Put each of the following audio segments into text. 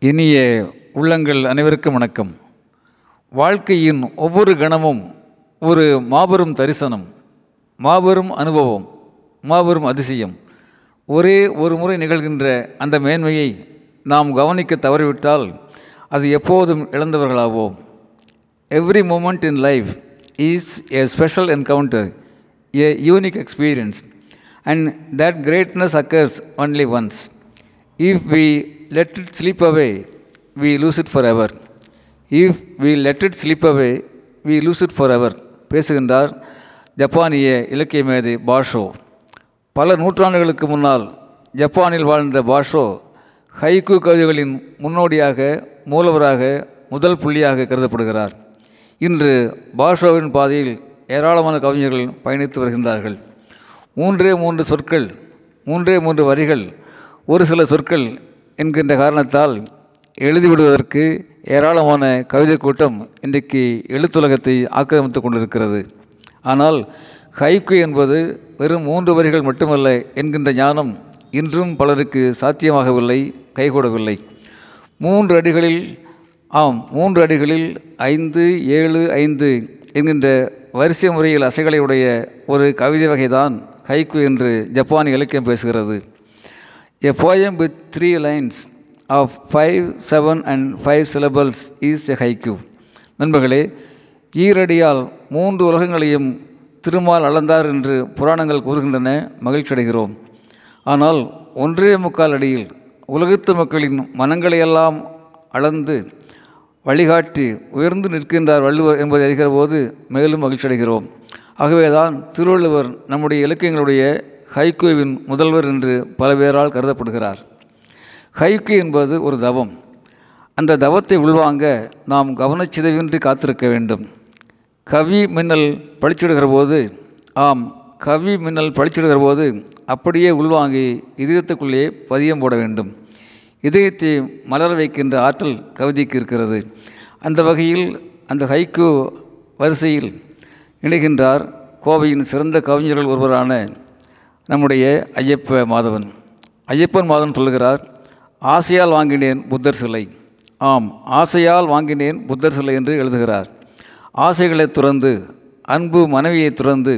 இனிய உள்ளங்கள் அனைவருக்கும் வணக்கம். வாழ்க்கையின் ஒவ்வொரு கணமும் ஒரு மாபெரும் தரிசனம் மாபெரும் அனுபவம் மாபெரும் அதிசயம். ஒரே ஒரு முறை நிகழ்கின்ற அந்த மேன்மையை நாம் கவனிக்க தவறிவிட்டால் அது எப்போதும் இழந்தவர்களாவோம். Every moment in life is a special encounter a unique experience and that greatness occurs only once if we let it slip away we lose it forever. If we let it slip away we lose it forever. பேசுகின்றார் ஜப்பானிய இலக்கிய மேதை பாஷோ. பல நூற்றாண்டுகளுக்கு முன்னால் ஜப்பானில் வாழ்ந்த பாஷோ haiku கவிதைகளின் முன்னோடியாக மூலவராக முதல் புள்ளியாக கருதப்படுகிறார். இன்று பாஷோவின் பாதையில் ஏராளமான கவிஞர்கள் பயணித்து வருகின்றார்கள். மூன்றே மூன்று சொற்கள் மூன்றே மூன்று வரிகள் ஒரு சில சொற்கள் என்கின்ற காரணத்தால் எழுதிவிடுவதற்கு ஏராளமான கவிதை கூட்டம் இன்றைக்கு எழுத்துலகத்தை ஆக்கிரமித்து கொண்டிருக்கிறது. ஆனால் ஹைக்கு என்பது வெறும் மூன்று வரிகள் மட்டுமல்ல என்கின்ற ஞானம் இன்றும் பலருக்கு சாத்தியமாகவில்லை கைகூடவில்லை. மூன்று அடிகளில் ஆம் மூன்று அடிகளில் ஐந்து ஏழு ஐந்து என்கின்ற வரிசை முறையில் அசைகளை உடைய ஒரு கவிதை வகைதான் ஹைக்கு என்று ஜப்பானிய இலக்கியம் பேசுகிறது. A poem with three lines of five seven and five syllables is a haiku. நண்பர்களே ஈரடியால் மூன்று உலகங்களையும் திருமால் அளந்தார் என்று புராணங்கள் கூறுகின்றன. மகிழ்ச்சி அடைகிறோம். ஆனால் ஒன்றே முக்கால் அடியில் உலகத்து மக்களின் மனங்களையெல்லாம் அளந்து வழிகாட்டி உயர்ந்து நிற்கின்றார் வள்ளுவர் என்பதை அறிகிற போது மேலும் மகிழ்ச்சி அடைகிறோம். ஆகவேதான் திருவள்ளுவர் நம்முடைய இலக்கியங்களுடைய ஹைக்கூவின் முதல்வர் என்று பல பேரால் கருதப்படுகிறார். ஹைக்கு என்பது ஒரு தவம். அந்த தவத்தை உள்வாங்க நாம் கவனச்சிதைவின்றி காத்திருக்க வேண்டும். கவி மின்னல் பழிச்சிடுகிற போது ஆம் கவி மின்னல் பழிச்சிடுகிற போது அப்படியே உள்வாங்கி இதயத்துக்குள்ளே பதியம் போட வேண்டும். இதயத்தை மலர வைக்கின்ற ஆற்றல் கவிதைக்கு இருக்கிறது. அந்த வகையில் அந்த ஹைக்கு வரிசையில் இணைகின்றார் கோவையின் சிறந்த கவிஞர்கள் ஒருவரான நம்முடைய ஐயப்ப மாதவன். ஐயப்பன் மாதவன் சொல்லுகிறார் ஆசையால் வாங்கினேன் புத்தர் சிலை. ஆம் ஆசையால் வாங்கினேன் புத்தர் சிலை என்று எழுதுகிறார். ஆசைகளை துறந்து அன்பு மனைவியை துறந்து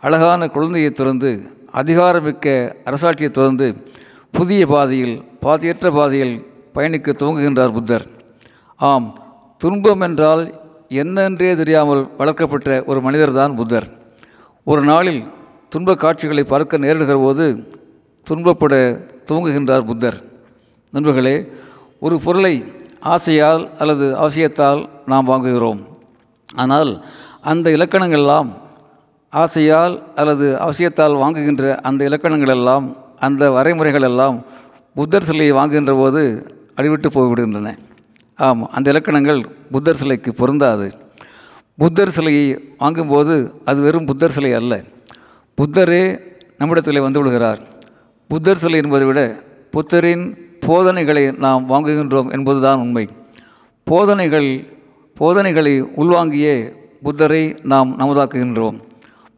அழகான குழந்தையை துறந்து அதிகாரமிக்க அரசாட்சியை துறந்து புதிய பாதையில் பாதையற்ற பாதையில் பயணிக்க துவங்குகின்றார் புத்தர். ஆம் துன்பம் என்றால் என்னென்றே தெரியாமல் வளர்க்கப்பட்ட ஒரு மனிதர்தான் புத்தர். ஒரு நாளில் துன்பக் காட்சிகளை பார்க்க நேரிடுகிற போது துன்பப்பட துவங்குகின்றார் புத்தர். நண்பர்களே ஒரு பொருளை ஆசையால் அல்லது அவசியத்தால் நாம் வாங்குகிறோம். ஆனால் அந்த இலக்கணங்களெல்லாம் ஆசையால் அல்லது அவசியத்தால் வாங்குகின்ற அந்த இலக்கணங்கள் எல்லாம் அந்த வரைமுறைகள் எல்லாம் புத்தர் சிலையை வாங்குகின்ற போது அடிவிட்டு போய்விடுகின்றன. ஆம் அந்த இலக்கணங்கள் புத்தர் சிலைக்கு பொருந்தாது. புத்தர் சிலையை வாங்கும்போது அது வெறும் புத்தர் சிலை அல்ல. புத்தரே நம்மிடத்தில் வந்து விடுகிறார். புத்தர் சிலை என்பதை விட புத்தரின் போதனைகளை நாம் வாங்குகின்றோம் என்பதுதான் உண்மை. போதனைகள் போதனைகளை உள்வாங்கியே புத்தரை நாம் நமதாக்குகின்றோம்.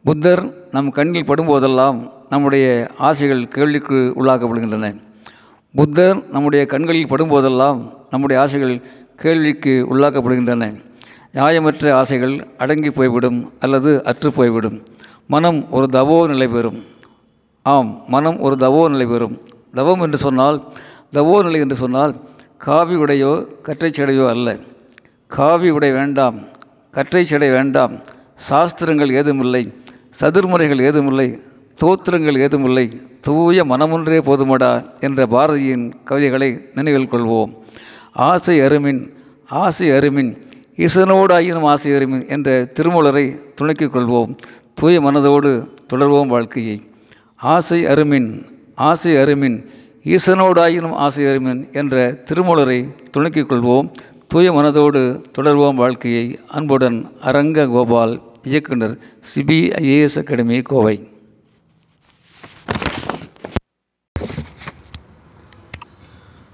புத்தர் நம் கண்ணில் படும்போதெல்லாம் நம்முடைய ஆசைகள் கேள்விக்கு உள்ளாக்கப்படுகின்றன. புத்தர் நம்முடைய கண்களில் படும்போதெல்லாம் நம்முடைய ஆசைகள் கேள்விக்கு உள்ளாக்கப்படுகின்றன. நியாயமற்ற ஆசைகள் அடங்கி போய்விடும் அல்லது அற்று போய்விடும். மனம் ஒரு தவோ நிலை பெறும். ஆம் மனம் ஒரு தவோ நிலை பெறும். தவம் என்று சொன்னால் தவோ நிலை என்று சொன்னால் காவி உடையோ கற்றை சடையோ அல்ல. காவி உடை வேண்டாம் கற்றை சடை வேண்டாம். சாஸ்திரங்கள் ஏதுமில்லை சதுர்முறைகள் ஏதுமில்லை தோத்திரங்கள் ஏதுமில்லை. தூய மனமொன்றே போதுமடா என்ற பாரதியின் கவிதைகளை நினைவில் கொள்வோம். ஆசை அருமின் ஆசை அருமின் ஈசனோடாயினும் ஆசை அருமின் என்ற திருமூலரை துணைக்கிக் கொள்வோம். தூய மனதோடு தொடர்வோம் வாழ்க்கையை. ஆசை அருமின் ஆசை அருமின் ஈசனோடாயினும் ஆசை அருமின் என்ற திருமூலரை துணக்கிக் கொள்வோம். தூய மனதோடு தொடர்வோம் வாழ்க்கையை. அன்புடன் அரங்க கோபால் இயக்குனர் சிபிஐஏஎஸ் அகாடமி கோவை.